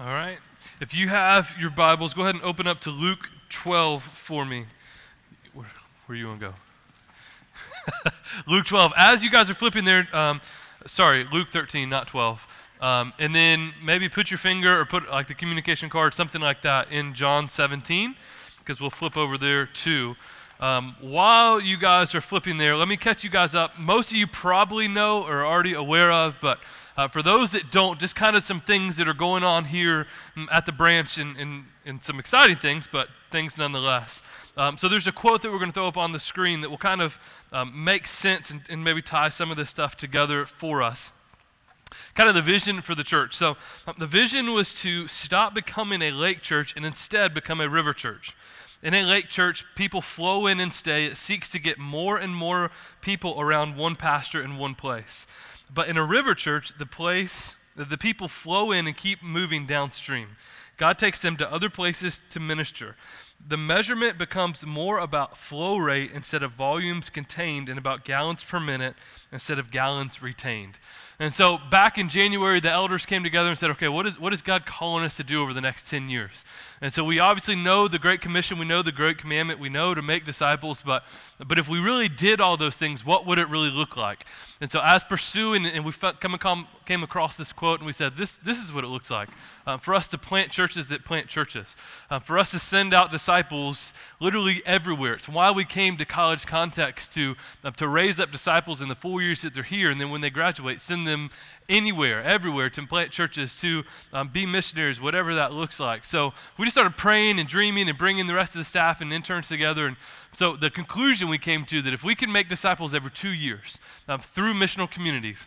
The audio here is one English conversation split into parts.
All right. If you have your Bibles, go ahead and open up to Luke 12 for me. Where, where you want to go? Luke 12. As you guys are flipping there, um, sorry, Luke 13, not 12. Um, and then maybe put your finger or put like the communication card, something like that, in John 17, because we'll flip over there too. Um, while you guys are flipping there, let me catch you guys up. Most of you probably know or are already aware of, but uh, for those that don't, just kind of some things that are going on here mm, at the branch and, and, and some exciting things, but things nonetheless. Um, so there's a quote that we're going to throw up on the screen that will kind of um, make sense and, and maybe tie some of this stuff together for us kind of the vision for the church. So, um, the vision was to stop becoming a lake church and instead become a river church. In a lake church, people flow in and stay. It seeks to get more and more people around one pastor in one place. But in a river church, the place, the people flow in and keep moving downstream. God takes them to other places to minister. The measurement becomes more about flow rate instead of volumes contained and about gallons per minute instead of gallons retained. And so back in January, the elders came together and said, okay, what is, what is God calling us to do over the next 10 years? And so we obviously know the Great Commission, we know the Great Commandment, we know to make disciples, but, but if we really did all those things, what would it really look like? And so as pursuing, and we come, came across this quote and we said, this, this is what it looks like. Uh, for us to plant churches that plant churches. Uh, for us to send out disciples literally everywhere. It's why we came to college context to, uh, to raise up disciples in the four years that they're here, and then when they graduate, send them anywhere, everywhere to plant churches, to um, be missionaries, whatever that looks like. So we just started praying and dreaming and bringing the rest of the staff and interns together. And so the conclusion we came to that if we can make disciples every two years um, through missional communities,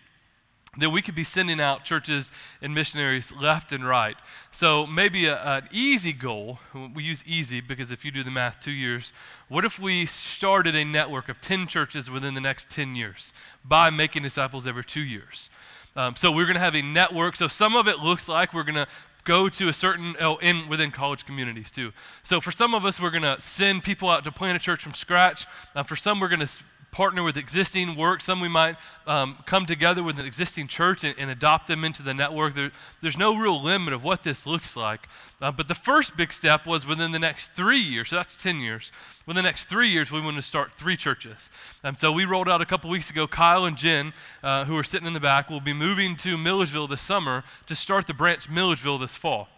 then we could be sending out churches and missionaries left and right. So maybe a, an easy goal, we use easy because if you do the math, two years, what if we started a network of 10 churches within the next 10 years by making disciples every two years? Um, so we're going to have a network. So some of it looks like we're going to go to a certain oh, in within college communities too. So for some of us, we're going to send people out to plant a church from scratch. Uh, for some, we're going to partner with existing work. Some we might um, come together with an existing church and, and adopt them into the network. There, there's no real limit of what this looks like. Uh, but the first big step was within the next three years, so that's 10 years. Within the next three years, we want to start three churches. And so we rolled out a couple weeks ago. Kyle and Jen, uh, who are sitting in the back, will be moving to Milledgeville this summer to start the branch Milledgeville this fall.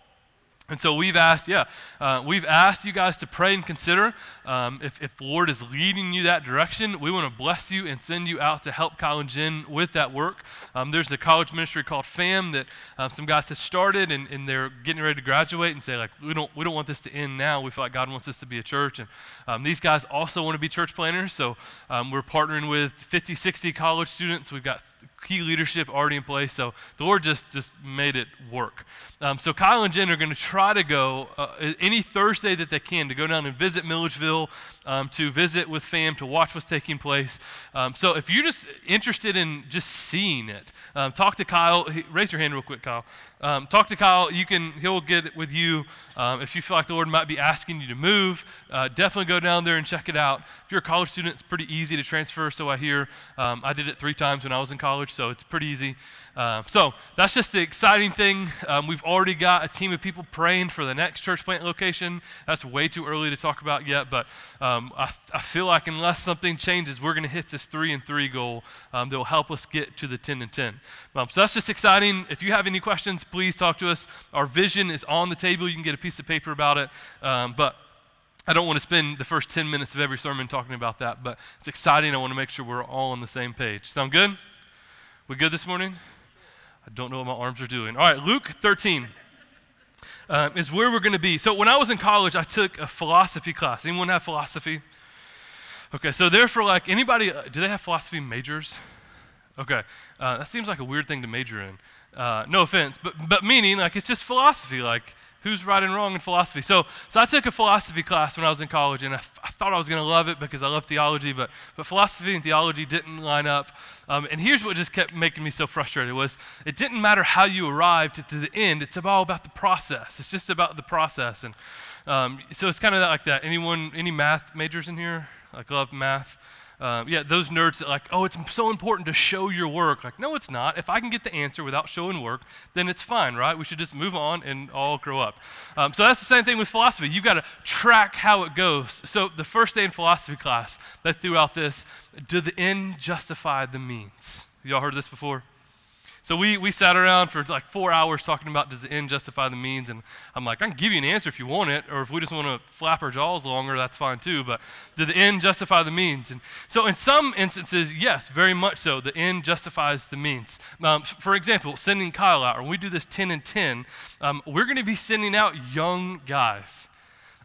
And so we've asked, yeah, uh, we've asked you guys to pray and consider um, if, if Lord is leading you that direction. We want to bless you and send you out to help and Jen with that work. Um, there's a college ministry called FAM that um, some guys have started, and, and they're getting ready to graduate and say like, we don't we don't want this to end now. We feel like God wants this to be a church, and um, these guys also want to be church planters. So um, we're partnering with 50, 60 college students. We've got key leadership already in place. So the Lord just, just made it work. Um, so Kyle and Jen are going to try to go uh, any Thursday that they can to go down and visit Milledgeville, um, to visit with fam, to watch what's taking place. Um, so if you're just interested in just seeing it, um, talk to Kyle. Raise your hand real quick, Kyle. Um, talk to Kyle. You can. He'll get with you um, if you feel like the Lord might be asking you to move. Uh, definitely go down there and check it out. If you're a college student, it's pretty easy to transfer. So I hear. I did it three times when I was in college so it's pretty easy. Uh, so that's just the exciting thing. Um, we've already got a team of people praying for the next church plant location. That's way too early to talk about yet, but um, I, I, feel like unless something changes, we're going to hit this three and three goal um, that will help us get to the 10 and 10. Um, so that's just exciting. If you have any questions, please talk to us. Our vision is on the table. You can get a piece of paper about it. Um, but I don't want to spend the first 10 minutes of every sermon talking about that, but it's exciting. I want to make sure we're all on the same page. Sound good? We good this morning? I don't know what my arms are doing. All right, Luke 13 uh, is where we're going to be. So when I was in college, I took a philosophy class. Anyone have philosophy? Okay, so therefore, like anybody, uh, do they have philosophy majors? Okay, uh, that seems like a weird thing to major in. Uh, no offense, but but meaning like it's just philosophy. Like who's right and wrong in philosophy. So, so I took a philosophy class when I was in college, and I, f- I thought I was going to love it because I love theology, but, but philosophy and theology didn't line up. Um, and here's what just kept making me so frustrated was it didn't matter how you arrived to the end. It's all about the process. It's just about the process. And um, so it's kind of like that. Anyone, any math majors in here? Like love math? Um, yeah, those nerds that like, oh, it's so important to show your work. Like, no, it's not. If I can get the answer without showing work, then it's fine, right? We should just move on and all grow up. Um, so that's the same thing with philosophy. You've got to track how it goes. So the first day in philosophy class, they threw out this: Do the end justify the means? Y'all heard this before? So we, we sat around for like four hours talking about does the end justify the means? And I'm like, I can give you an answer if you want it, or if we just want to flap our jaws longer, that's fine too. But did the end justify the means? And so in some instances, yes, very much so. The end justifies the means. Um, for example, sending Kyle out, when we do this 10 and 10, um, we're going to be sending out young guys.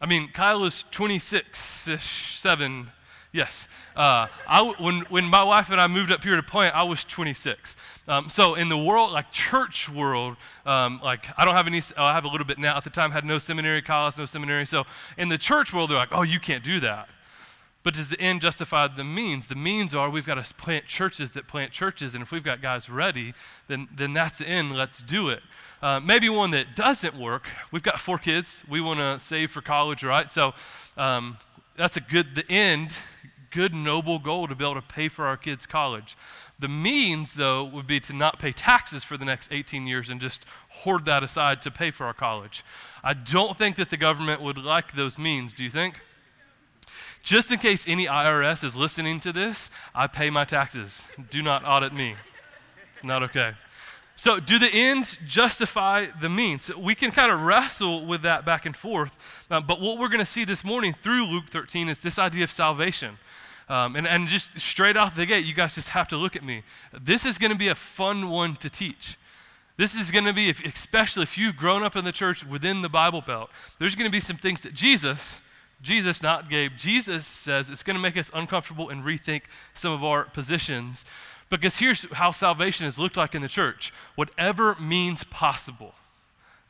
I mean, Kyle is 26 ish, 7, Yes. Uh, I, when, when my wife and I moved up here to Plant, I was 26. Um, so in the world, like church world, um, like I don't have any, oh, I have a little bit now. At the time, had no seminary, college, no seminary. So in the church world, they're like, oh, you can't do that. But does the end justify the means? The means are we've got to plant churches that plant churches, and if we've got guys ready, then, then that's the end. Let's do it. Uh, maybe one that doesn't work. We've got four kids. We want to save for college, right? So um, that's a good, the end good, noble goal to be able to pay for our kids' college. The means, though, would be to not pay taxes for the next 18 years and just hoard that aside to pay for our college. I don't think that the government would like those means, do you think? Just in case any IRS is listening to this, I pay my taxes. Do not audit me. It's not okay. So, do the ends justify the means? We can kind of wrestle with that back and forth. Uh, but what we're going to see this morning through Luke 13 is this idea of salvation. Um, and, and just straight off the gate, you guys just have to look at me. This is going to be a fun one to teach. This is going to be, if, especially if you've grown up in the church within the Bible Belt, there's going to be some things that Jesus, Jesus, not Gabe, Jesus says it's going to make us uncomfortable and rethink some of our positions. Because here's how salvation has looked like in the church whatever means possible.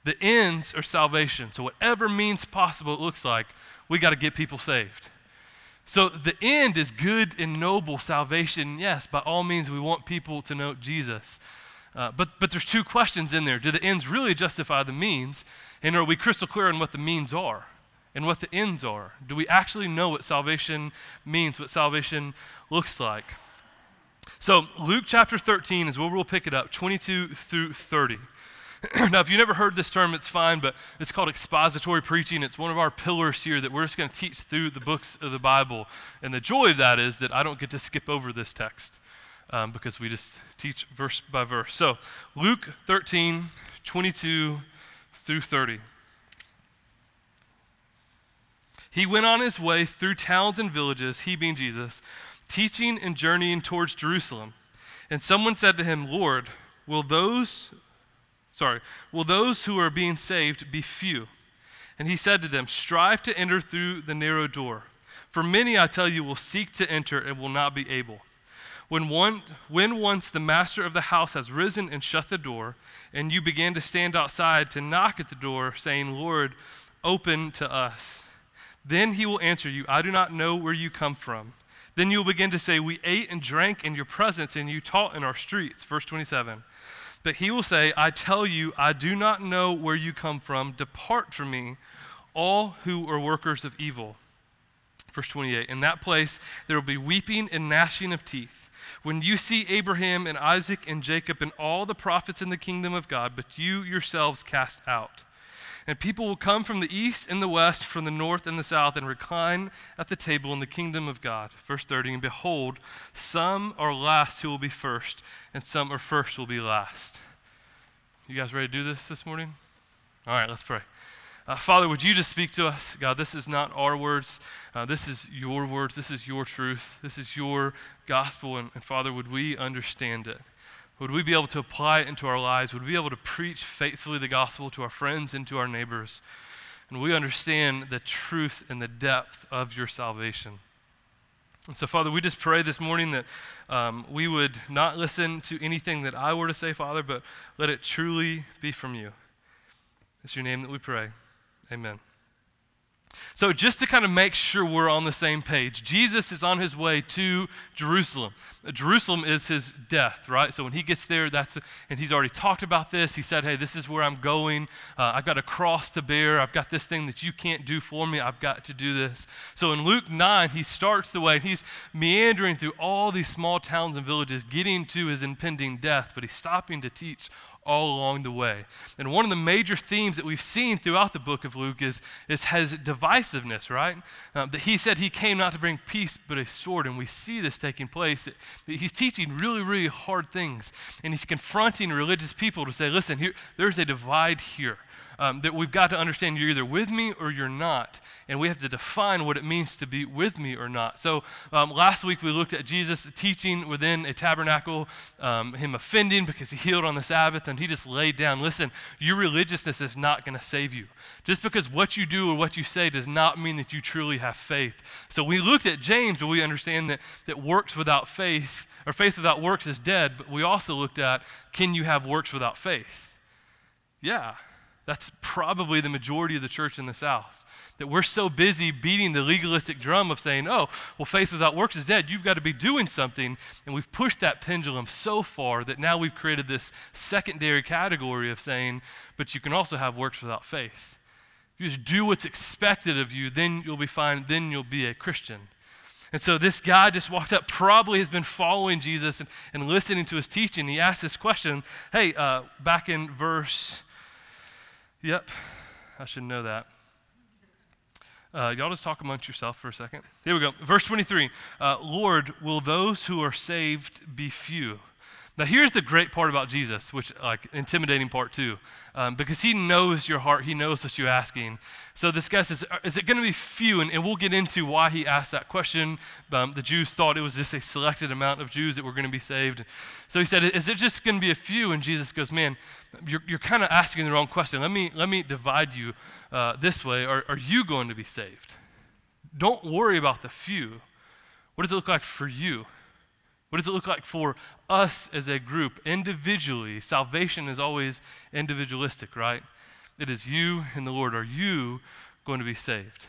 The ends are salvation. So, whatever means possible it looks like, we got to get people saved. So the end is good and noble salvation. Yes, by all means, we want people to know Jesus. Uh, but, but there's two questions in there. Do the ends really justify the means? And are we crystal clear on what the means are and what the ends are? Do we actually know what salvation means, what salvation looks like? So, Luke chapter 13 is where we'll pick it up, 22 through 30. now, if you never heard this term, it's fine, but it's called expository preaching. It's one of our pillars here that we're just going to teach through the books of the Bible. And the joy of that is that I don't get to skip over this text um, because we just teach verse by verse. So, Luke 13, 22 through 30. He went on his way through towns and villages, he being Jesus, teaching and journeying towards Jerusalem. And someone said to him, Lord, will those sorry, will those who are being saved be few? And he said to them, Strive to enter through the narrow door. For many, I tell you, will seek to enter and will not be able. When, one, when once the master of the house has risen and shut the door, and you begin to stand outside to knock at the door, saying, Lord, open to us, then he will answer you, I do not know where you come from. Then you will begin to say, We ate and drank in your presence, and you taught in our streets. Verse 27. But he will say, I tell you, I do not know where you come from. Depart from me, all who are workers of evil. Verse 28 In that place there will be weeping and gnashing of teeth. When you see Abraham and Isaac and Jacob and all the prophets in the kingdom of God, but you yourselves cast out. And people will come from the east and the west, from the north and the south, and recline at the table in the kingdom of God. Verse 30 And behold, some are last who will be first, and some are first who will be last. You guys ready to do this this morning? All right, let's pray. Uh, Father, would you just speak to us? God, this is not our words. Uh, this is your words. This is your truth. This is your gospel. And, and Father, would we understand it? Would we be able to apply it into our lives? Would we be able to preach faithfully the gospel to our friends and to our neighbors? And we understand the truth and the depth of your salvation. And so, Father, we just pray this morning that um, we would not listen to anything that I were to say, Father, but let it truly be from you. It's your name that we pray. Amen. So, just to kind of make sure we're on the same page, Jesus is on his way to Jerusalem. Jerusalem is his death, right? So, when he gets there, that's, and he's already talked about this. He said, Hey, this is where I'm going. Uh, I've got a cross to bear. I've got this thing that you can't do for me. I've got to do this. So, in Luke 9, he starts the way, and he's meandering through all these small towns and villages, getting to his impending death, but he's stopping to teach all along the way. And one of the major themes that we've seen throughout the book of Luke is, is his divisiveness, right? Um, that he said he came not to bring peace but a sword. And we see this taking place. That, that he's teaching really, really hard things. And he's confronting religious people to say, listen, here, there's a divide here um, that we've got to understand you're either with me or you're not. And we have to define what it means to be with me or not. So um, last week we looked at Jesus teaching within a tabernacle, um, him offending because he healed on the Sabbath, and he just laid down listen, your religiousness is not going to save you. Just because what you do or what you say does not mean that you truly have faith. So we looked at James, but we understand that, that works without faith, or faith without works is dead, but we also looked at can you have works without faith? Yeah, that's probably the majority of the church in the South. That we're so busy beating the legalistic drum of saying, oh, well, faith without works is dead. You've got to be doing something. And we've pushed that pendulum so far that now we've created this secondary category of saying, but you can also have works without faith. If you just do what's expected of you, then you'll be fine. Then you'll be a Christian. And so this guy just walked up, probably has been following Jesus and, and listening to his teaching. He asked this question Hey, uh, back in verse Yep, I should know that. Uh, y'all just talk amongst yourself for a second. Here we go. Verse 23 uh, Lord, will those who are saved be few? Now, here's the great part about Jesus, which, like, intimidating part too, um, because he knows your heart, he knows what you're asking. So, this guy says, Is it going to be few? And, and, we'll get into why he asked that question. Um, the Jews thought it was just a selected amount of Jews that were going to be saved. So, he said, Is it just going to be a few? And Jesus goes, Man, you're, you're kind of asking the wrong question. Let me, let me divide you uh, this way. Are, are you going to be saved? Don't worry about the few. What does it look like for you? What does it look like for us as a group individually? Salvation is always individualistic, right? It is you and the Lord. Are you going to be saved?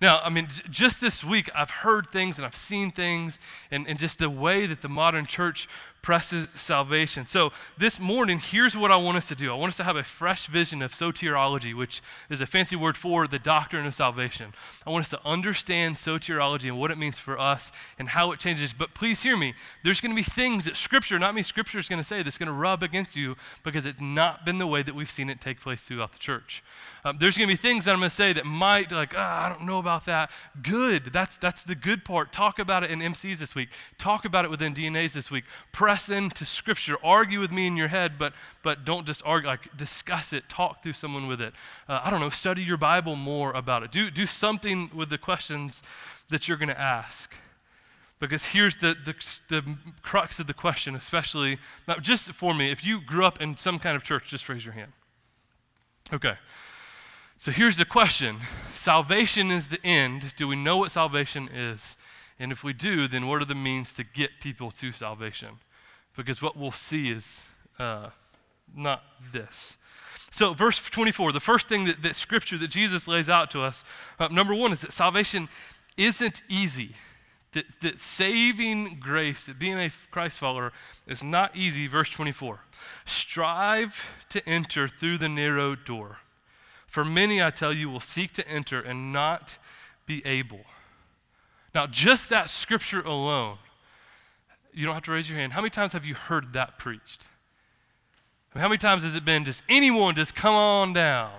Now, I mean, just this week, I've heard things and I've seen things, and, and just the way that the modern church presses salvation. So, this morning, here's what I want us to do I want us to have a fresh vision of soteriology, which is a fancy word for the doctrine of salvation. I want us to understand soteriology and what it means for us and how it changes. But please hear me. There's going to be things that Scripture, not me, Scripture is going to say that's going to rub against you because it's not been the way that we've seen it take place throughout the church. Um, there's going to be things that I'm going to say that might, like, oh, I don't know about that. Good. That's, that's the good part. Talk about it in MCs this week. Talk about it within DNAs this week. Pray press into Scripture. Argue with me in your head, but, but don't just argue, like discuss it, talk through someone with it. Uh, I don't know, study your Bible more about it. Do, do something with the questions that you're going to ask. Because here's the, the, the crux of the question, especially, not just for me, if you grew up in some kind of church, just raise your hand. Okay. So here's the question Salvation is the end. Do we know what salvation is? And if we do, then what are the means to get people to salvation? Because what we'll see is uh, not this. So, verse 24, the first thing that, that scripture that Jesus lays out to us, uh, number one, is that salvation isn't easy. That, that saving grace, that being a Christ follower, is not easy. Verse 24 Strive to enter through the narrow door. For many, I tell you, will seek to enter and not be able. Now, just that scripture alone you don't have to raise your hand. How many times have you heard that preached? How many times has it been just anyone just come on down?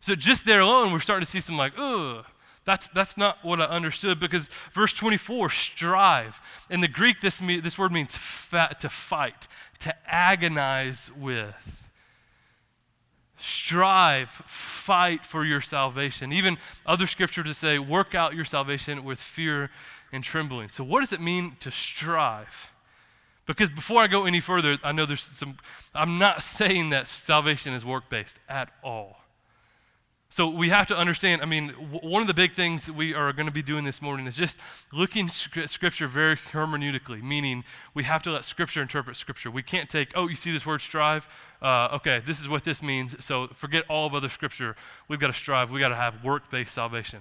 So just there alone, we're starting to see some like, ugh. That's, that's not what I understood because verse 24, strive. In the Greek, this, me, this word means fat, to fight, to agonize with. Strive, fight for your salvation. Even other scripture to say, work out your salvation with fear and trembling. So, what does it mean to strive? Because before I go any further, I know there's some, I'm not saying that salvation is work based at all. So we have to understand, I mean, w- one of the big things that we are going to be doing this morning is just looking Scripture very hermeneutically, meaning we have to let Scripture interpret Scripture. We can't take, oh, you see this word strive? Uh, okay, this is what this means. So forget all of other Scripture. We've got to strive. We've got to have work based salvation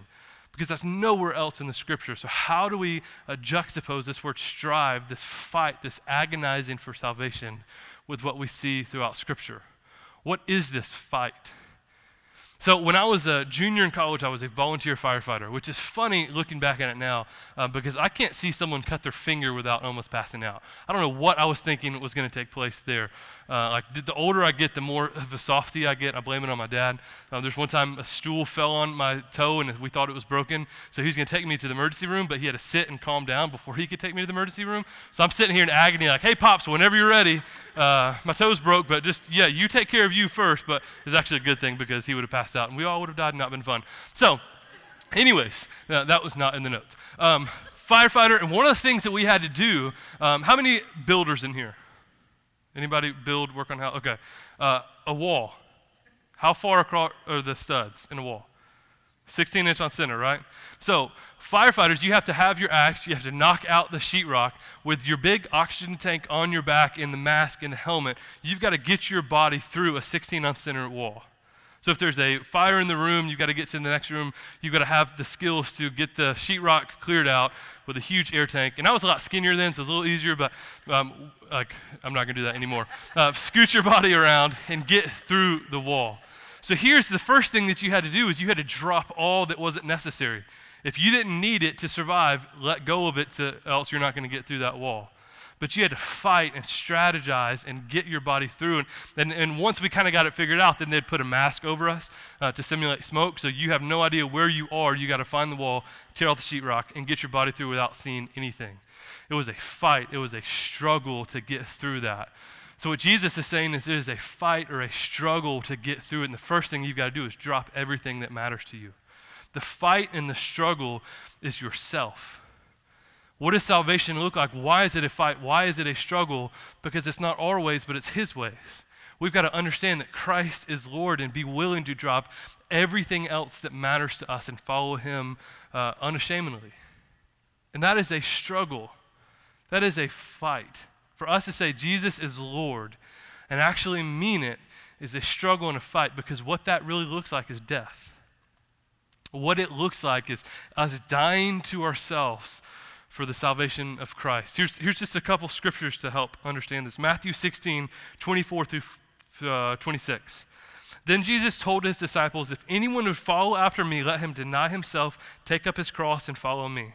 because that's nowhere else in the Scripture. So, how do we uh, juxtapose this word strive, this fight, this agonizing for salvation with what we see throughout Scripture? What is this fight? So when I was a junior in college, I was a volunteer firefighter, which is funny looking back at it now uh, because I can't see someone cut their finger without almost passing out. I don't know what I was thinking was going to take place there. Uh, like the older I get, the more of a softy I get. I blame it on my dad. Uh, there's one time a stool fell on my toe and we thought it was broken, so he's going to take me to the emergency room, but he had to sit and calm down before he could take me to the emergency room. So I'm sitting here in agony, like, "Hey, pops, whenever you're ready, uh, my toe's broke, but just yeah, you take care of you first. But it's actually a good thing because he would have passed out and we all would have died and not been fun. So, anyways, uh, that was not in the notes. Um, firefighter, and one of the things that we had to do. Um, how many builders in here? Anybody build, work on how? Okay. Uh, a wall. How far across are the studs in a wall? 16 inch on center, right? So, firefighters, you have to have your axe, you have to knock out the sheetrock with your big oxygen tank on your back and the mask and the helmet. You've got to get your body through a 16 on center wall. So if there's a fire in the room, you've got to get to the next room. You've got to have the skills to get the sheetrock cleared out with a huge air tank. And I was a lot skinnier then, so it was a little easier, but um, like, I'm not going to do that anymore. Uh, scoot your body around and get through the wall. So here's the first thing that you had to do is you had to drop all that wasn't necessary. If you didn't need it to survive, let go of it to, else you're not going to get through that wall but you had to fight and strategize and get your body through. And, and, and once we kind of got it figured out, then they'd put a mask over us uh, to simulate smoke. So you have no idea where you are. You got to find the wall, tear off the sheetrock, and get your body through without seeing anything. It was a fight, it was a struggle to get through that. So, what Jesus is saying is there's a fight or a struggle to get through it. And the first thing you've got to do is drop everything that matters to you. The fight and the struggle is yourself. What does salvation look like? Why is it a fight? Why is it a struggle? Because it's not our ways, but it's His ways. We've got to understand that Christ is Lord and be willing to drop everything else that matters to us and follow Him uh, unashamedly. And that is a struggle. That is a fight. For us to say Jesus is Lord and actually mean it is a struggle and a fight because what that really looks like is death. What it looks like is us dying to ourselves for the salvation of Christ. Here's, here's just a couple scriptures to help understand this Matthew 16, 24 through uh, 26. Then Jesus told his disciples, If anyone would follow after me, let him deny himself, take up his cross, and follow me.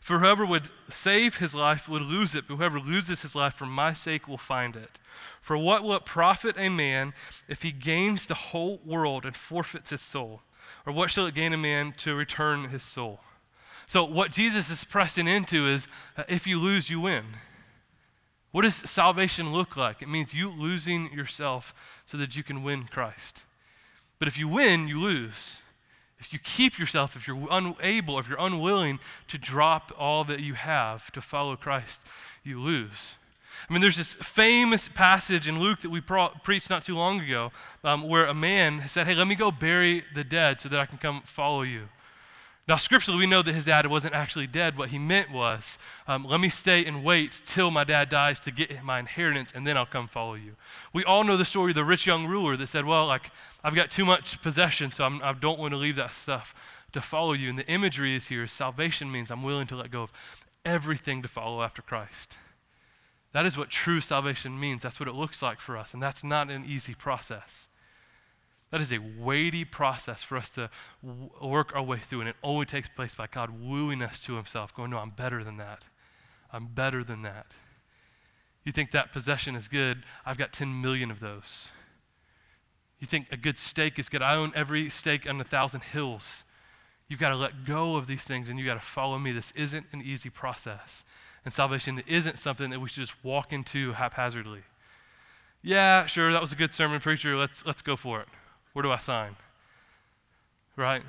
For whoever would save his life would lose it, but whoever loses his life for my sake will find it. For what will it profit a man if he gains the whole world and forfeits his soul? Or what shall it gain a man to return his soul? So, what Jesus is pressing into is uh, if you lose, you win. What does salvation look like? It means you losing yourself so that you can win Christ. But if you win, you lose. If you keep yourself, if you're unable, if you're unwilling to drop all that you have to follow Christ, you lose. I mean, there's this famous passage in Luke that we pro- preached not too long ago um, where a man said, Hey, let me go bury the dead so that I can come follow you. Now, scripturally, we know that his dad wasn't actually dead. What he meant was, um, let me stay and wait till my dad dies to get my inheritance, and then I'll come follow you. We all know the story of the rich young ruler that said, well, like, I've got too much possession, so I'm, I do not want to leave that stuff to follow you. And the imagery is here salvation means I'm willing to let go of everything to follow after Christ. That is what true salvation means. That's what it looks like for us, and that's not an easy process. That is a weighty process for us to w- work our way through, and it only takes place by God wooing us to Himself, going, No, I'm better than that. I'm better than that. You think that possession is good? I've got 10 million of those. You think a good steak is good? I own every steak on a thousand hills. You've got to let go of these things and you've got to follow me. This isn't an easy process. And salvation isn't something that we should just walk into haphazardly. Yeah, sure, that was a good sermon, preacher. Let's, let's go for it. Where do I sign? Right?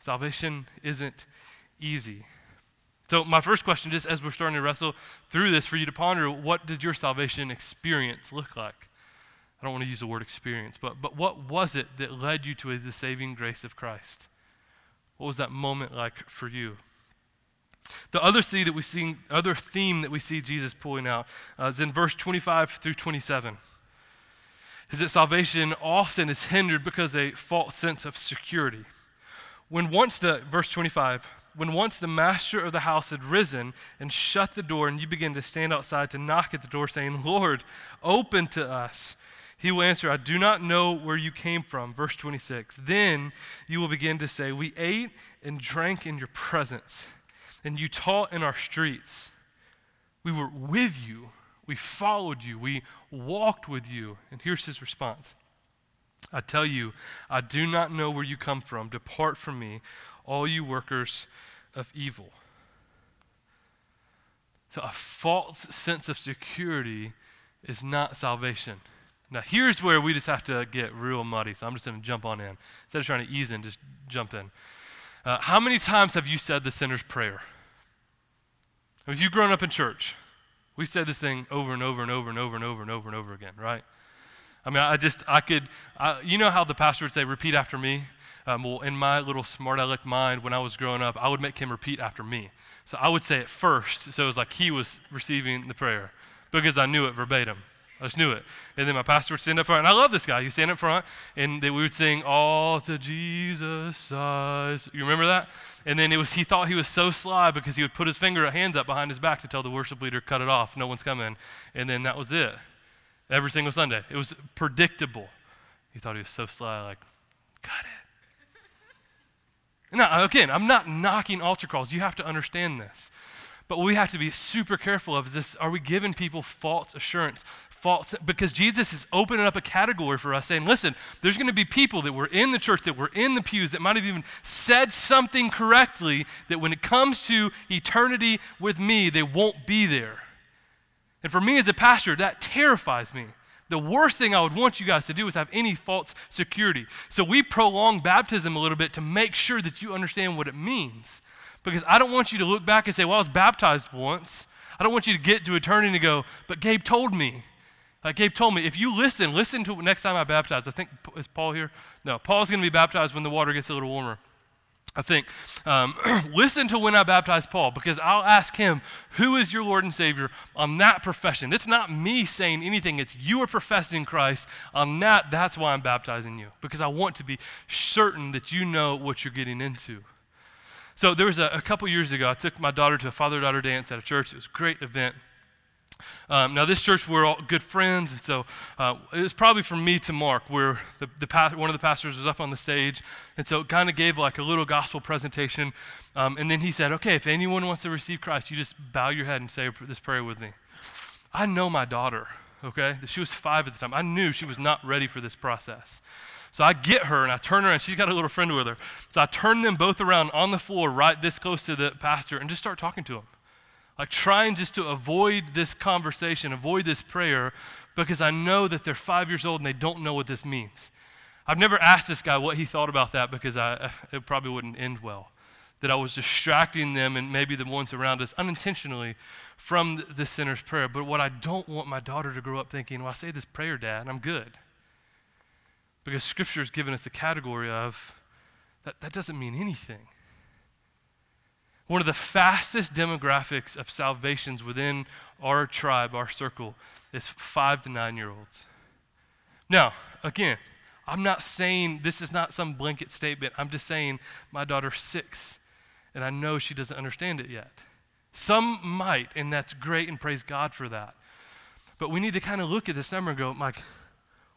Salvation isn't easy. So, my first question, just as we're starting to wrestle through this, for you to ponder, what did your salvation experience look like? I don't want to use the word experience, but, but what was it that led you to the saving grace of Christ? What was that moment like for you? The other theme that we see, other theme that we see Jesus pulling out uh, is in verse 25 through 27. Is that salvation often is hindered because a false sense of security. When once the verse 25, when once the master of the house had risen and shut the door, and you begin to stand outside to knock at the door, saying, Lord, open to us. He will answer, I do not know where you came from. Verse 26. Then you will begin to say, We ate and drank in your presence and you taught in our streets. We were with you. We followed you. We walked with you. And here's his response I tell you, I do not know where you come from. Depart from me, all you workers of evil. So, a false sense of security is not salvation. Now, here's where we just have to get real muddy. So, I'm just going to jump on in. Instead of trying to ease in, just jump in. Uh, how many times have you said the sinner's prayer? Have you grown up in church? We said this thing over and over and over and over and over and over and over again, right? I mean, I just, I could, I, you know how the pastor would say, repeat after me? Um, well, in my little smart aleck mind, when I was growing up, I would make him repeat after me. So I would say it first, so it was like he was receiving the prayer because I knew it verbatim. I just knew it. And then my pastor would stand up front, and I love this guy. He stand up front, and we would sing "All to Jesus." You remember that? And then it was he thought he was so sly because he would put his finger hands up behind his back to tell the worship leader, "Cut it off, no one's coming." And then that was it. Every single Sunday, it was predictable. He thought he was so sly, like, cut it. Now, again, I'm not knocking altar calls. You have to understand this. But what we have to be super careful of is this are we giving people false assurance? False because Jesus is opening up a category for us saying, listen, there's going to be people that were in the church, that were in the pews, that might have even said something correctly, that when it comes to eternity with me, they won't be there. And for me as a pastor, that terrifies me. The worst thing I would want you guys to do is have any false security. So we prolong baptism a little bit to make sure that you understand what it means. Because I don't want you to look back and say, well, I was baptized once. I don't want you to get to eternity and go, but Gabe told me. Like Gabe told me, if you listen, listen to next time I baptize. I think, is Paul here? No, Paul's going to be baptized when the water gets a little warmer. I think. Um, listen to when I baptize Paul because I'll ask him, Who is your Lord and Savior on that profession? It's not me saying anything, it's you are professing Christ. On that, that's why I'm baptizing you because I want to be certain that you know what you're getting into. So there was a, a couple years ago, I took my daughter to a father-daughter dance at a church. It was a great event. Um, now, this church, we're all good friends, and so uh, it was probably from me to Mark, where the, the pa- one of the pastors was up on the stage, and so it kind of gave like a little gospel presentation. Um, and then he said, Okay, if anyone wants to receive Christ, you just bow your head and say this prayer with me. I know my daughter, okay? She was five at the time. I knew she was not ready for this process. So I get her and I turn her, and she's got a little friend with her. So I turn them both around on the floor, right this close to the pastor, and just start talking to him. Like trying just to avoid this conversation, avoid this prayer, because I know that they're five years old and they don't know what this means. I've never asked this guy what he thought about that because I, it probably wouldn't end well. That I was distracting them and maybe the ones around us unintentionally from the sinner's prayer. But what I don't want my daughter to grow up thinking, well, I say this prayer, Dad, and I'm good. Because Scripture has given us a category of that, that doesn't mean anything. One of the fastest demographics of salvations within our tribe, our circle, is five to nine year olds. Now, again, I'm not saying this is not some blanket statement. I'm just saying my daughter's six, and I know she doesn't understand it yet. Some might, and that's great, and praise God for that. But we need to kind of look at this number and go, Mike,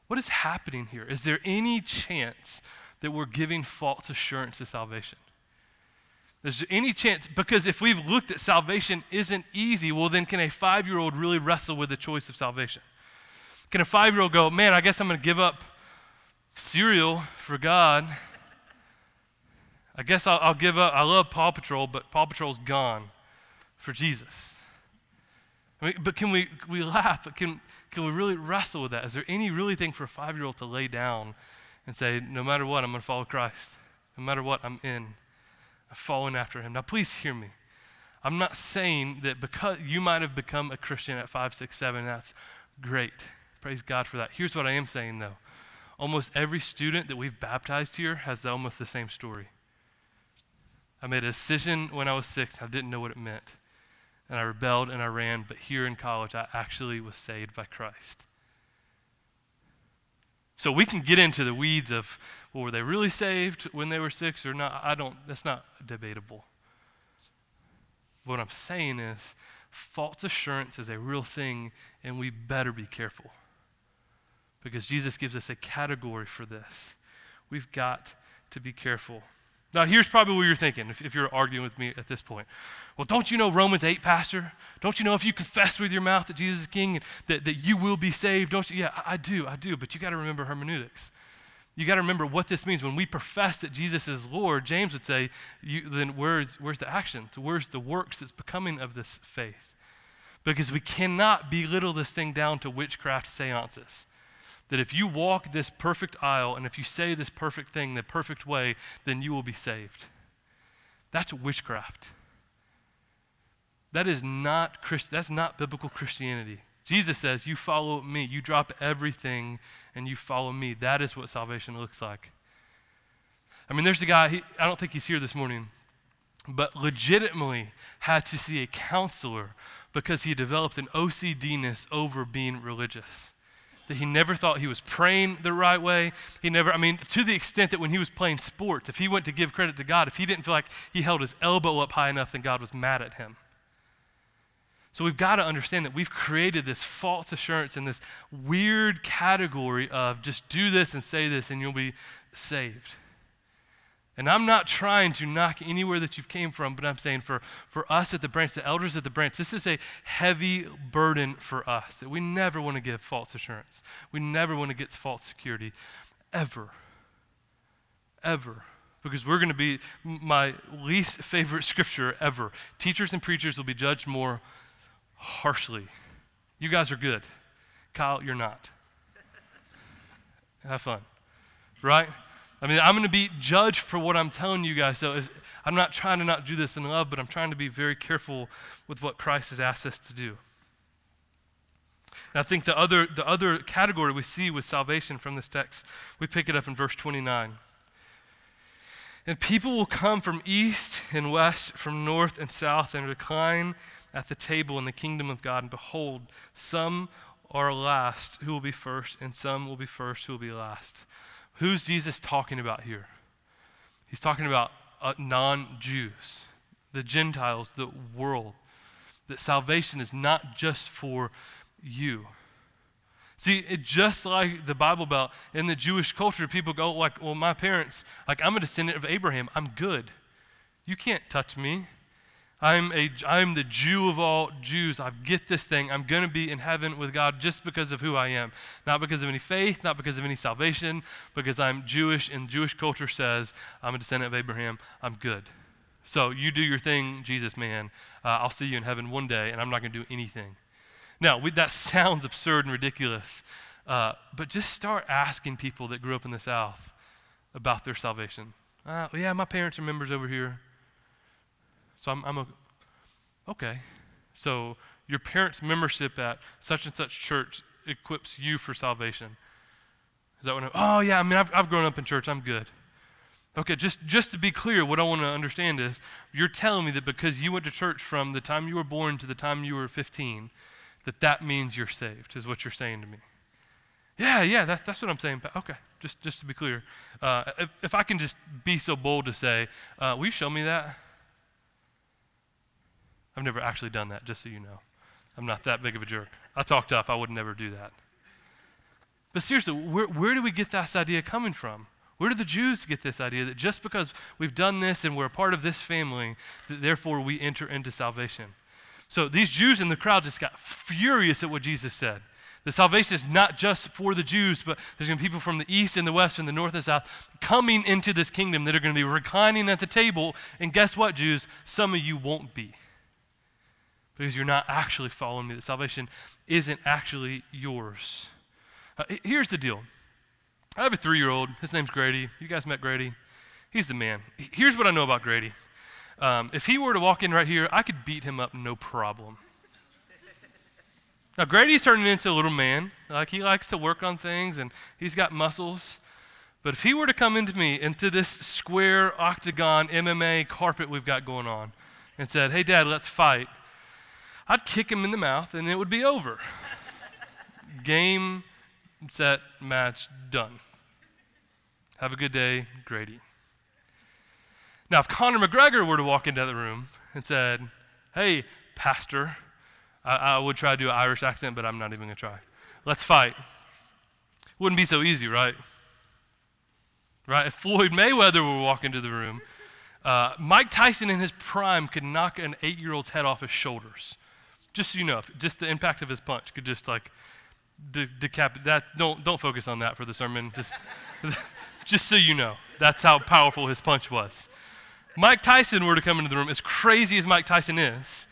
what is happening here? Is there any chance that we're giving false assurance to salvation? Is there any chance? Because if we've looked at salvation isn't easy, well, then can a five year old really wrestle with the choice of salvation? Can a five year old go, man, I guess I'm going to give up cereal for God? I guess I'll, I'll, give up. I love Paw Patrol, but Paw Patrol's gone for Jesus. I mean, but can we, we laugh, but can, can we really wrestle with that? Is there any really thing for a five year old to lay down and say, no matter what, I'm going to follow Christ? No matter what, I'm in. Following after him. Now, please hear me. I'm not saying that because you might have become a Christian at five, six, seven, that's great. Praise God for that. Here's what I am saying, though. Almost every student that we've baptized here has the, almost the same story. I made a decision when I was six, I didn't know what it meant. And I rebelled and I ran, but here in college, I actually was saved by Christ. So we can get into the weeds of, well, were they really saved when they were six or not? I don't, that's not debatable. What I'm saying is, false assurance is a real thing, and we better be careful. Because Jesus gives us a category for this. We've got to be careful. Now, here's probably what you're thinking if, if, you're arguing with me at this point. Well, don't you know Romans 8, Pastor? Don't you know if you confess with your mouth that Jesus is King, that, that you will be saved? Don't you? Yeah, I, I do, I do. But you got to remember hermeneutics. You got to remember what this means. When we profess that Jesus is Lord, James would say, you, then where's, where's the action? Where's the works that's becoming of this faith? Because we cannot belittle this thing down to witchcraft seances that if you walk this perfect aisle and if you say this perfect thing the perfect way, then you will be saved. That's witchcraft. That is not Christ, that's not biblical Christianity. Jesus says, You follow me. You drop everything and you follow me. That is what salvation looks like. I mean, there's a guy, he, I don't think he's here this morning, but legitimately had to see a counselor because he developed an OCDness over being religious that he never thought he was praying the right way. He never, I mean, to the extent that when he was playing sports, if he went to give credit to God, if he didn't feel like he held his elbow up high enough, then God was mad at him. So we've got to understand that we've created this false assurance in this weird category of just do this and say this and you'll be saved. And I'm not trying to knock anywhere that you've came from, but I'm saying for, for us at the branch, the elders at the branch, this is a heavy burden for us that we never want to give false assurance. We never want to get false security, ever. Ever. Because we're going to be my least favorite scripture ever. Teachers and preachers will be judged more harshly. You guys are good. Kyle, you're not. Have fun. Right? I mean, I'm going to be judged for what I'm telling you guys. So I'm not trying to not do this in love, but I'm trying to be very careful with what Christ has asked us to do. And I think the other, the other category we see with salvation from this text, we pick it up in verse 29. And people will come from east and west, from north and south, and recline at the table in the kingdom of God. And behold, some are last who will be first, and some will be first who will be last. Who's Jesus talking about here? He's talking about uh, non Jews, the Gentiles, the world. That salvation is not just for you. See, it just like the Bible Belt, in the Jewish culture, people go like, well, my parents, like, I'm a descendant of Abraham. I'm good. You can't touch me. I'm, a, I'm the Jew of all Jews. I get this thing. I'm going to be in heaven with God just because of who I am. Not because of any faith, not because of any salvation, because I'm Jewish and Jewish culture says I'm a descendant of Abraham. I'm good. So you do your thing, Jesus man. Uh, I'll see you in heaven one day, and I'm not going to do anything. Now, we, that sounds absurd and ridiculous, uh, but just start asking people that grew up in the South about their salvation. Uh, yeah, my parents are members over here. So I'm, I'm a, okay. So your parents' membership at such and such church equips you for salvation. Is that what I'm, oh yeah, I mean, I've, I've grown up in church, I'm good. Okay, just, just to be clear, what I want to understand is you're telling me that because you went to church from the time you were born to the time you were 15, that that means you're saved, is what you're saying to me. Yeah, yeah, that, that's what I'm saying. Okay, just, just to be clear. Uh, if, if I can just be so bold to say, uh, will you show me that? I've never actually done that, just so you know. I'm not that big of a jerk. I talk tough, I would never do that. But seriously, where, where do we get this idea coming from? Where do the Jews get this idea that just because we've done this and we're a part of this family, that therefore we enter into salvation? So these Jews in the crowd just got furious at what Jesus said. The salvation is not just for the Jews, but there's going to be people from the east and the west, from the north and south, coming into this kingdom that are going to be reclining at the table. And guess what, Jews? Some of you won't be because you're not actually following me. The salvation isn't actually yours. Uh, here's the deal I have a three year old. His name's Grady. You guys met Grady? He's the man. Here's what I know about Grady. Um, if he were to walk in right here, I could beat him up no problem. Now, Grady's turning into a little man. Like, he likes to work on things and he's got muscles. But if he were to come into me, into this square octagon MMA carpet we've got going on, and said, Hey, Dad, let's fight, I'd kick him in the mouth and it would be over. Game, set, match, done. Have a good day, Grady. Now, if Conor McGregor were to walk into the room and said, Hey, Pastor, I, I would try to do an Irish accent, but I'm not even going to try. Let's fight. Wouldn't be so easy, right? Right? If Floyd Mayweather were to walk into the room, uh, Mike Tyson in his prime could knock an eight year old's head off his shoulders. Just so you know, just the impact of his punch could just like de- decapit that. Don't, don't focus on that for the sermon. Just, just so you know, that's how powerful his punch was. Mike Tyson were to come into the room, as crazy as Mike Tyson is,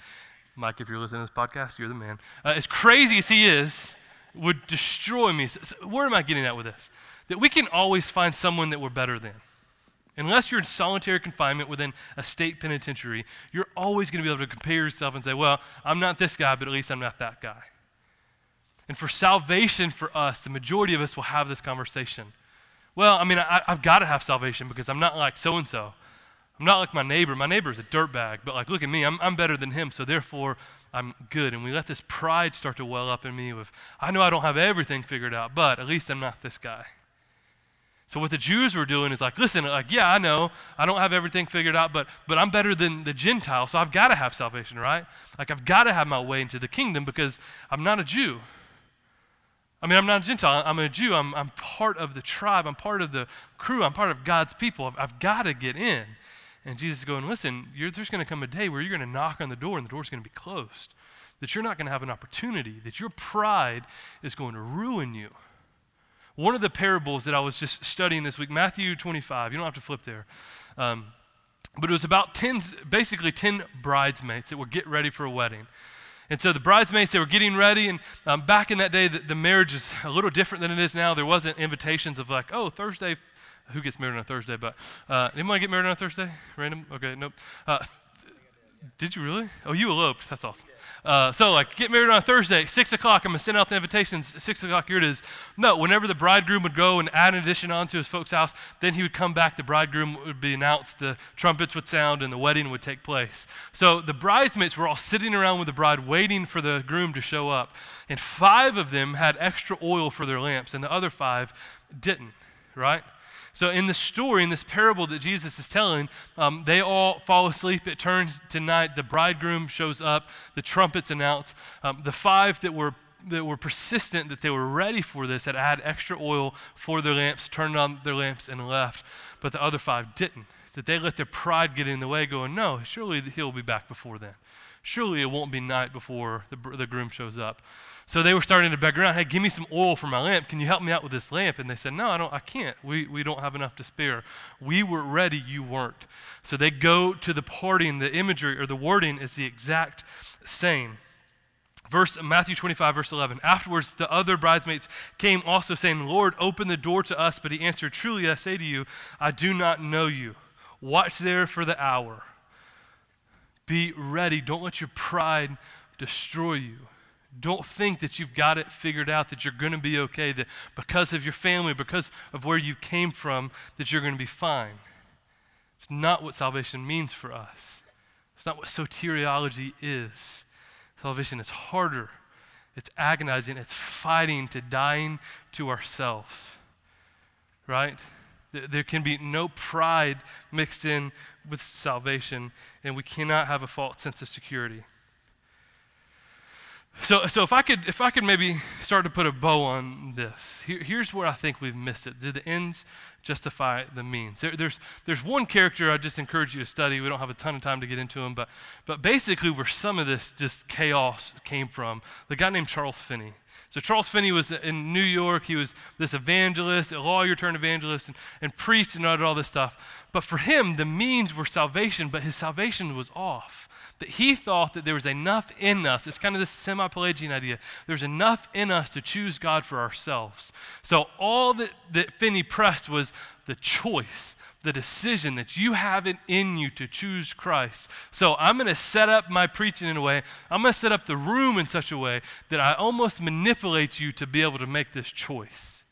Mike, if you're listening to this podcast, you're the man. Uh, as crazy as he is, would destroy me. So, so where am I getting at with this? That we can always find someone that we're better than. Unless you're in solitary confinement within a state penitentiary, you're always going to be able to compare yourself and say, well, I'm not this guy, but at least I'm not that guy. And for salvation for us, the majority of us will have this conversation. Well, I mean, I, have got to have salvation because I'm not like so and so. I'm not like my neighbor. My neighbor is a dirtbag, but like, look at me. I'm, I'm better than him, so therefore I'm good. And we let this pride start to well up in me with, I know I don't have everything figured out, but at least I'm not this guy. So what the Jews were doing is like, listen, like, yeah, I know I don't have everything figured out, but but I'm better than the Gentile, so I've got to have salvation, right? Like I've got to have my way into the kingdom because I'm not a Jew. I mean, I'm not a Gentile. I'm a Jew. I'm, I'm part of the tribe. I'm part of the crew. I'm part of God's people. I've, I've got to get in. And Jesus is going, listen, there's going to come a day where you're going to knock on the door and the door's going to be closed. That you're not going to have an opportunity. That your pride is going to ruin you. One of the parables that I was just studying this week, Matthew 25, you don't have to flip there. Um, but it was about 10, basically 10 bridesmaids that were getting ready for a wedding. And so the bridesmaids, they were getting ready. And um, back in that day, the, the marriage is a little different than it is now. There wasn't invitations of like, oh, Thursday, who gets married on a Thursday? But uh, anyone get married on a Thursday? Random? Okay, nope. Uh, did you really? Oh, you eloped. That's awesome. Uh, so, like, get married on a Thursday, 6 o'clock. I'm going to send out the invitations. 6 o'clock, here it is. No, whenever the bridegroom would go and add an addition onto his folks' house, then he would come back. The bridegroom would be announced, the trumpets would sound, and the wedding would take place. So, the bridesmaids were all sitting around with the bride, waiting for the groom to show up. And five of them had extra oil for their lamps, and the other five didn't, right? So, in the story, in this parable that Jesus is telling, um, they all fall asleep. It turns to night. The bridegroom shows up. The trumpets announce. Um, the five that were that were persistent, that they were ready for this, had had extra oil for their lamps, turned on their lamps, and left. But the other five didn't. That they let their pride get in the way, going, No, surely he'll be back before then. Surely it won't be night before the, the groom shows up. So they were starting to beg around, hey, give me some oil for my lamp. Can you help me out with this lamp? And they said, no, I, don't, I can't. We, we don't have enough to spare. We were ready, you weren't. So they go to the party, and the imagery or the wording is the exact same. Verse Matthew 25, verse 11. Afterwards, the other bridesmaids came also, saying, Lord, open the door to us. But he answered, Truly, I say to you, I do not know you. Watch there for the hour. Be ready. Don't let your pride destroy you. Don't think that you've got it figured out, that you're going to be okay, that because of your family, because of where you came from, that you're going to be fine. It's not what salvation means for us. It's not what soteriology is. Salvation is harder, it's agonizing, it's fighting to dying to ourselves. Right? There can be no pride mixed in with salvation, and we cannot have a false sense of security. So, so if I could, if I could maybe start to put a bow on this, here, here's where I think we've missed it. Did the ends justify the means? There, there's, there's one character I just encourage you to study. We don't have a ton of time to get into him, but, but basically where some of this just chaos came from, the guy named Charles Finney. So Charles Finney was in New York. He was this evangelist, a lawyer turned evangelist, and, and priest and all this stuff. But for him, the means were salvation, but his salvation was off that he thought that there was enough in us. It's kind of this semi Pelagian idea. There's enough in us to choose God for ourselves. So all that, that Finney pressed was the choice, the decision that you have it in you to choose Christ. So I'm going to set up my preaching in a way, I'm going to set up the room in such a way that I almost manipulate you to be able to make this choice.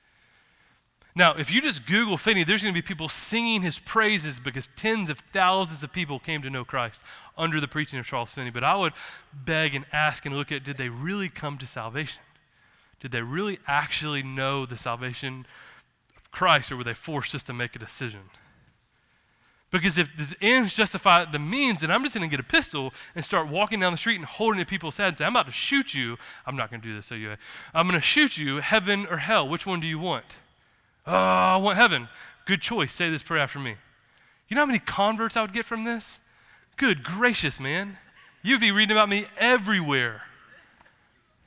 Now, if you just Google Finney, there's going to be people singing his praises because tens of thousands of people came to know Christ under the preaching of Charles Finney. But I would beg and ask and look at did they really come to salvation? Did they really actually know the salvation of Christ, or were they forced just to make a decision? Because if the ends justify the means, then I'm just going to get a pistol and start walking down the street and holding it at people's heads and say, I'm about to shoot you. I'm not going to do this, so you. I'm going to shoot you, heaven or hell. Which one do you want? Oh, I want heaven. Good choice. Say this prayer after me. You know how many converts I would get from this? Good gracious, man. You'd be reading about me everywhere.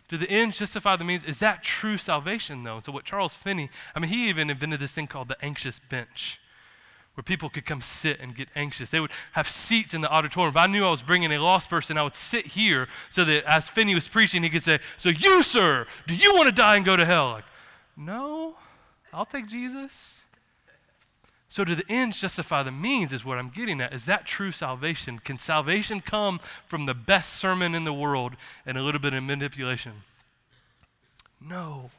Do the ends justify the means? Is that true salvation, though? So, what Charles Finney, I mean, he even invented this thing called the anxious bench, where people could come sit and get anxious. They would have seats in the auditorium. If I knew I was bringing a lost person, I would sit here so that as Finney was preaching, he could say, So, you, sir, do you want to die and go to hell? Like, no. I'll take Jesus. So, do the ends justify the means, is what I'm getting at. Is that true salvation? Can salvation come from the best sermon in the world and a little bit of manipulation? No.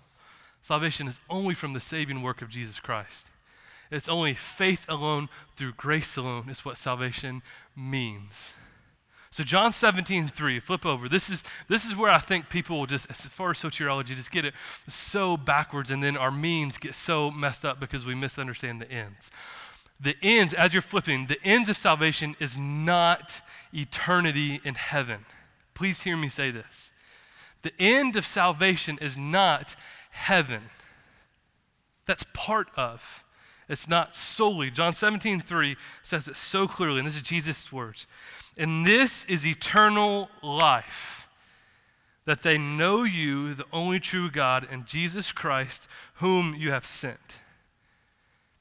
Salvation is only from the saving work of Jesus Christ. It's only faith alone through grace alone, is what salvation means. So John 17, 3, flip over. This is, this is where I think people will just, as far as soteriology, just get it so backwards and then our means get so messed up because we misunderstand the ends. The ends, as you're flipping, the ends of salvation is not eternity in heaven. Please hear me say this. The end of salvation is not heaven. That's part of. It's not solely. John 17, 3 says it so clearly, and this is Jesus' words. And this is eternal life that they know you, the only true God, and Jesus Christ, whom you have sent.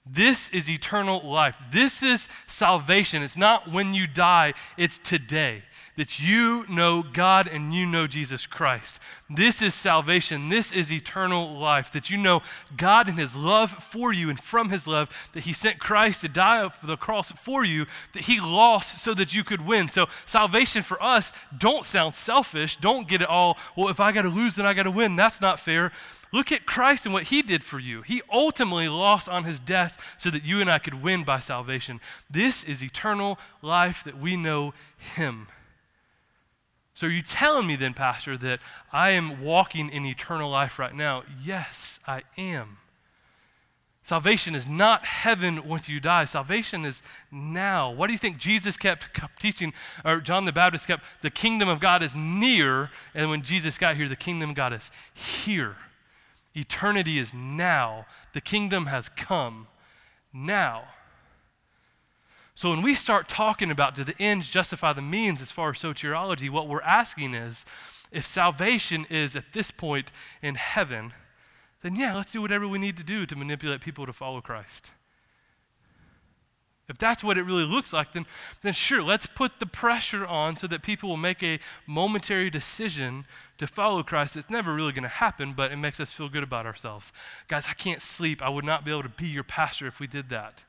This is eternal life. This is salvation. It's not when you die, it's today that you know God and you know Jesus Christ. This is salvation. This is eternal life. That you know God and His love for you and from His love, that He sent Christ to die on the cross for you, that He lost so that you could win. So, salvation for us, don't sound selfish. Don't get it all, well, if I got to lose, then I got to win. That's not fair. Look at Christ and what he did for you. He ultimately lost on his death so that you and I could win by salvation. This is eternal life that we know him. So, are you telling me then, Pastor, that I am walking in eternal life right now? Yes, I am. Salvation is not heaven once you die. Salvation is now. What do you think Jesus kept teaching, or John the Baptist kept? The kingdom of God is near, and when Jesus got here, the kingdom of God is here. Eternity is now. The kingdom has come now. So when we start talking about do the ends justify the means as far as soteriology, what we're asking is if salvation is at this point in heaven, then yeah, let's do whatever we need to do to manipulate people to follow Christ. If that's what it really looks like, then, then sure, let's put the pressure on so that people will make a momentary decision to follow Christ. It's never really going to happen, but it makes us feel good about ourselves. Guys, I can't sleep. I would not be able to be your pastor if we did that.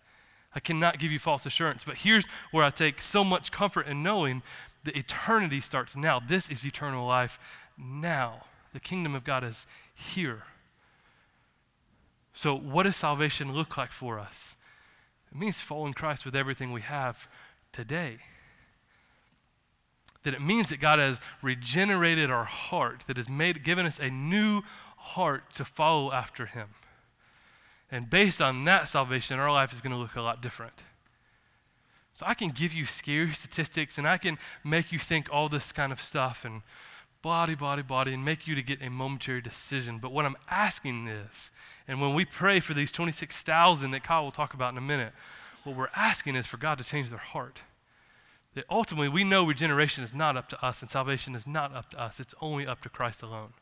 I cannot give you false assurance. But here's where I take so much comfort in knowing that eternity starts now. This is eternal life now. The kingdom of God is here. So, what does salvation look like for us? It means following Christ with everything we have today. That it means that God has regenerated our heart, that has made, given us a new heart to follow after Him. And based on that salvation, our life is going to look a lot different. So I can give you scary statistics and I can make you think all this kind of stuff and body, body, body, and make you to get a momentary decision. But what I'm asking is, and when we pray for these 26,000 that Kyle will talk about in a minute, what we're asking is for God to change their heart. That ultimately we know regeneration is not up to us and salvation is not up to us, it's only up to Christ alone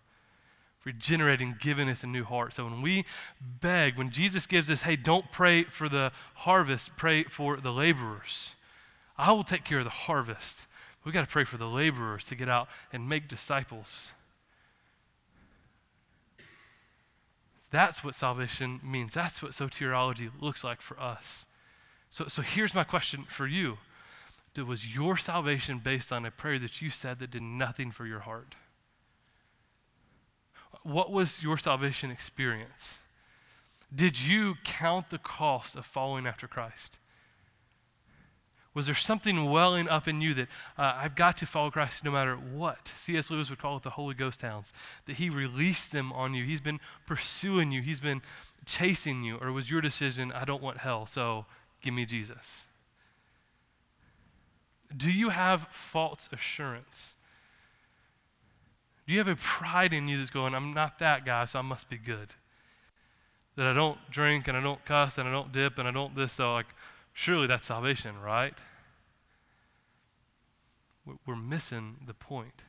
regenerating, giving us a new heart. So when we beg, when Jesus gives us, hey, don't pray for the harvest, pray for the laborers. I will take care of the harvest. We got to pray for the laborers to get out and make disciples. That's what salvation means. That's what soteriology looks like for us. So, so here's my question for you Was your salvation based on a prayer that you said that did nothing for your heart? What was your salvation experience? Did you count the cost of following after Christ? Was there something welling up in you that uh, I've got to follow Christ no matter what? C.S. Lewis would call it the Holy Ghost hounds, that He released them on you. He's been pursuing you, He's been chasing you. Or was your decision, I don't want hell, so give me Jesus? Do you have false assurance? Do you have a pride in you that's going, I'm not that guy, so I must be good? That I don't drink and I don't cuss and I don't dip and I don't this, so like, Surely that's salvation, right? We're missing the point.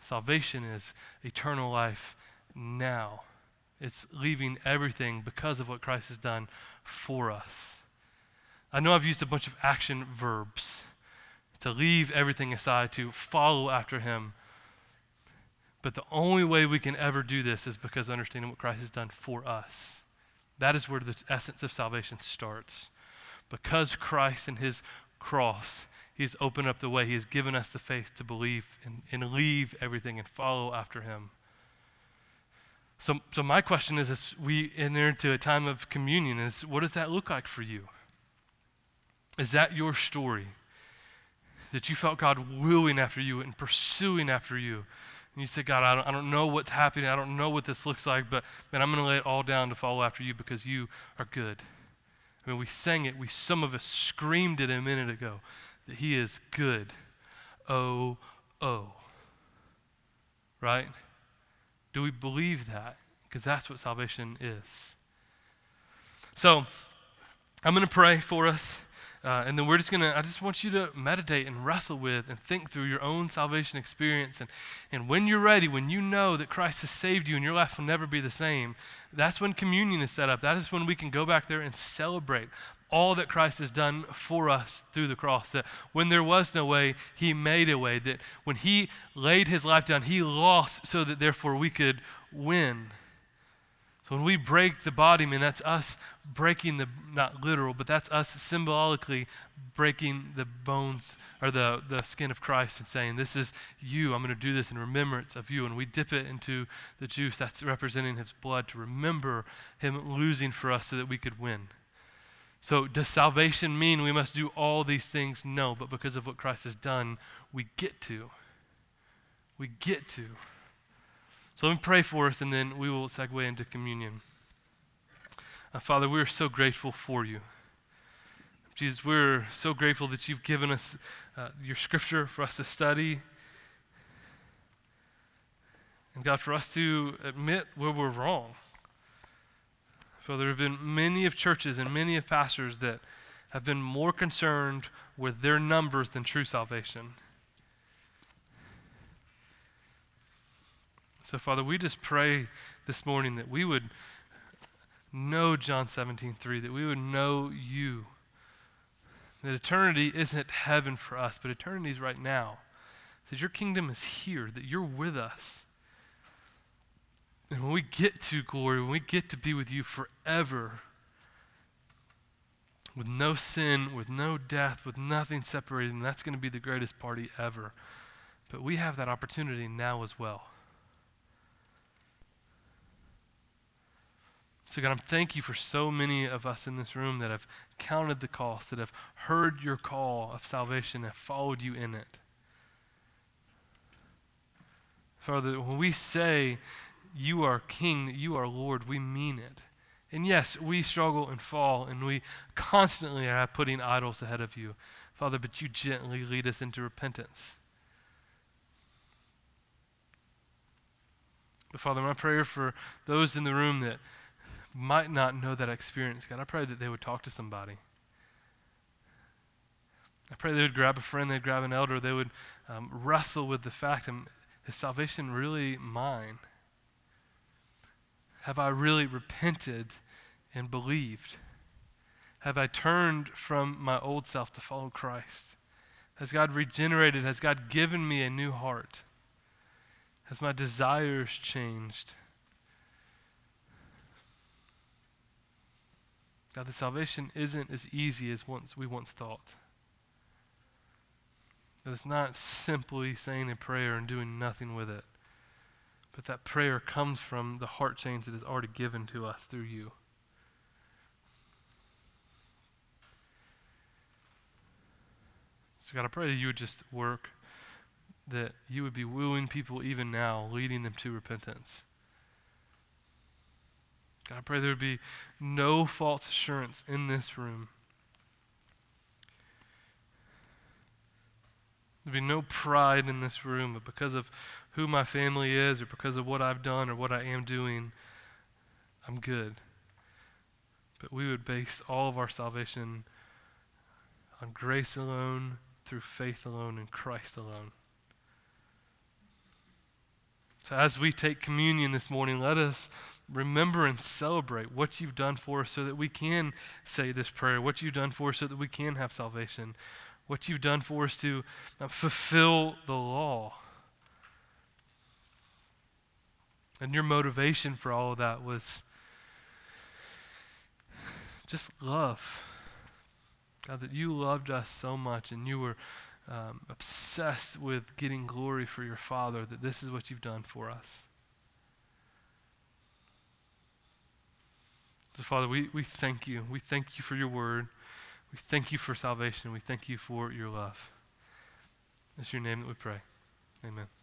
Salvation is eternal life now. It's leaving everything because of what Christ has done for us. I know I've used a bunch of action verbs to leave everything aside, to follow after Him. But the only way we can ever do this is because understanding what Christ has done for us. That is where the essence of salvation starts. Because Christ and his cross, he has opened up the way. He has given us the faith to believe and, and leave everything and follow after him. So, so my question is, as we enter into a time of communion, is what does that look like for you? Is that your story? That you felt God wooing after you and pursuing after you? And you say, God, I don't, I don't know what's happening. I don't know what this looks like, but man, I'm going to lay it all down to follow after you because you are good. I mean, we sang it. We some of us screamed it a minute ago that He is good. Oh, oh. Right? Do we believe that? Because that's what salvation is. So, I'm going to pray for us. Uh, and then we're just going to, I just want you to meditate and wrestle with and think through your own salvation experience. And, and when you're ready, when you know that Christ has saved you and your life will never be the same, that's when communion is set up. That is when we can go back there and celebrate all that Christ has done for us through the cross. That when there was no way, He made a way. That when He laid His life down, He lost so that therefore we could win. So when we break the body, I man, that's us breaking the, not literal, but that's us symbolically breaking the bones or the, the skin of Christ and saying, This is you. I'm going to do this in remembrance of you. And we dip it into the juice that's representing his blood to remember him losing for us so that we could win. So, does salvation mean we must do all these things? No, but because of what Christ has done, we get to. We get to. So let me pray for us, and then we will segue into communion. Uh, Father, we are so grateful for you. Jesus, we're so grateful that you've given us uh, your scripture for us to study. And God, for us to admit where we're wrong. Father, there have been many of churches and many of pastors that have been more concerned with their numbers than true salvation. So, Father, we just pray this morning that we would know John 17, 3, that we would know you. That eternity isn't heaven for us, but eternity is right now. That your kingdom is here, that you're with us. And when we get to glory, when we get to be with you forever, with no sin, with no death, with nothing separating, that's going to be the greatest party ever. But we have that opportunity now as well. So, God, I'm thank you for so many of us in this room that have counted the cost, that have heard your call of salvation, have followed you in it. Father, when we say you are King, that you are Lord, we mean it. And yes, we struggle and fall, and we constantly are putting idols ahead of you, Father, but you gently lead us into repentance. But Father, my prayer for those in the room that might not know that experience, God, I pray that they would talk to somebody. I pray they would grab a friend, they'd grab an elder, they would um, wrestle with the fact is salvation really mine? Have I really repented and believed? Have I turned from my old self to follow Christ? Has God regenerated? Has God given me a new heart? Has my desires changed? God, the salvation isn't as easy as once we once thought. That it's not simply saying a prayer and doing nothing with it, but that prayer comes from the heart change that is already given to us through you. So, God, I pray that you would just work, that you would be wooing people even now, leading them to repentance. God, I pray there would be no false assurance in this room. There'd be no pride in this room, but because of who my family is, or because of what I've done, or what I am doing, I'm good. But we would base all of our salvation on grace alone, through faith alone, in Christ alone. So, as we take communion this morning, let us remember and celebrate what you've done for us so that we can say this prayer, what you've done for us so that we can have salvation, what you've done for us to uh, fulfill the law. And your motivation for all of that was just love. God, that you loved us so much and you were um, obsessed with getting glory for your Father, that this is what you've done for us. So, Father, we, we thank you. We thank you for your word. We thank you for salvation. We thank you for your love. It's your name that we pray. Amen.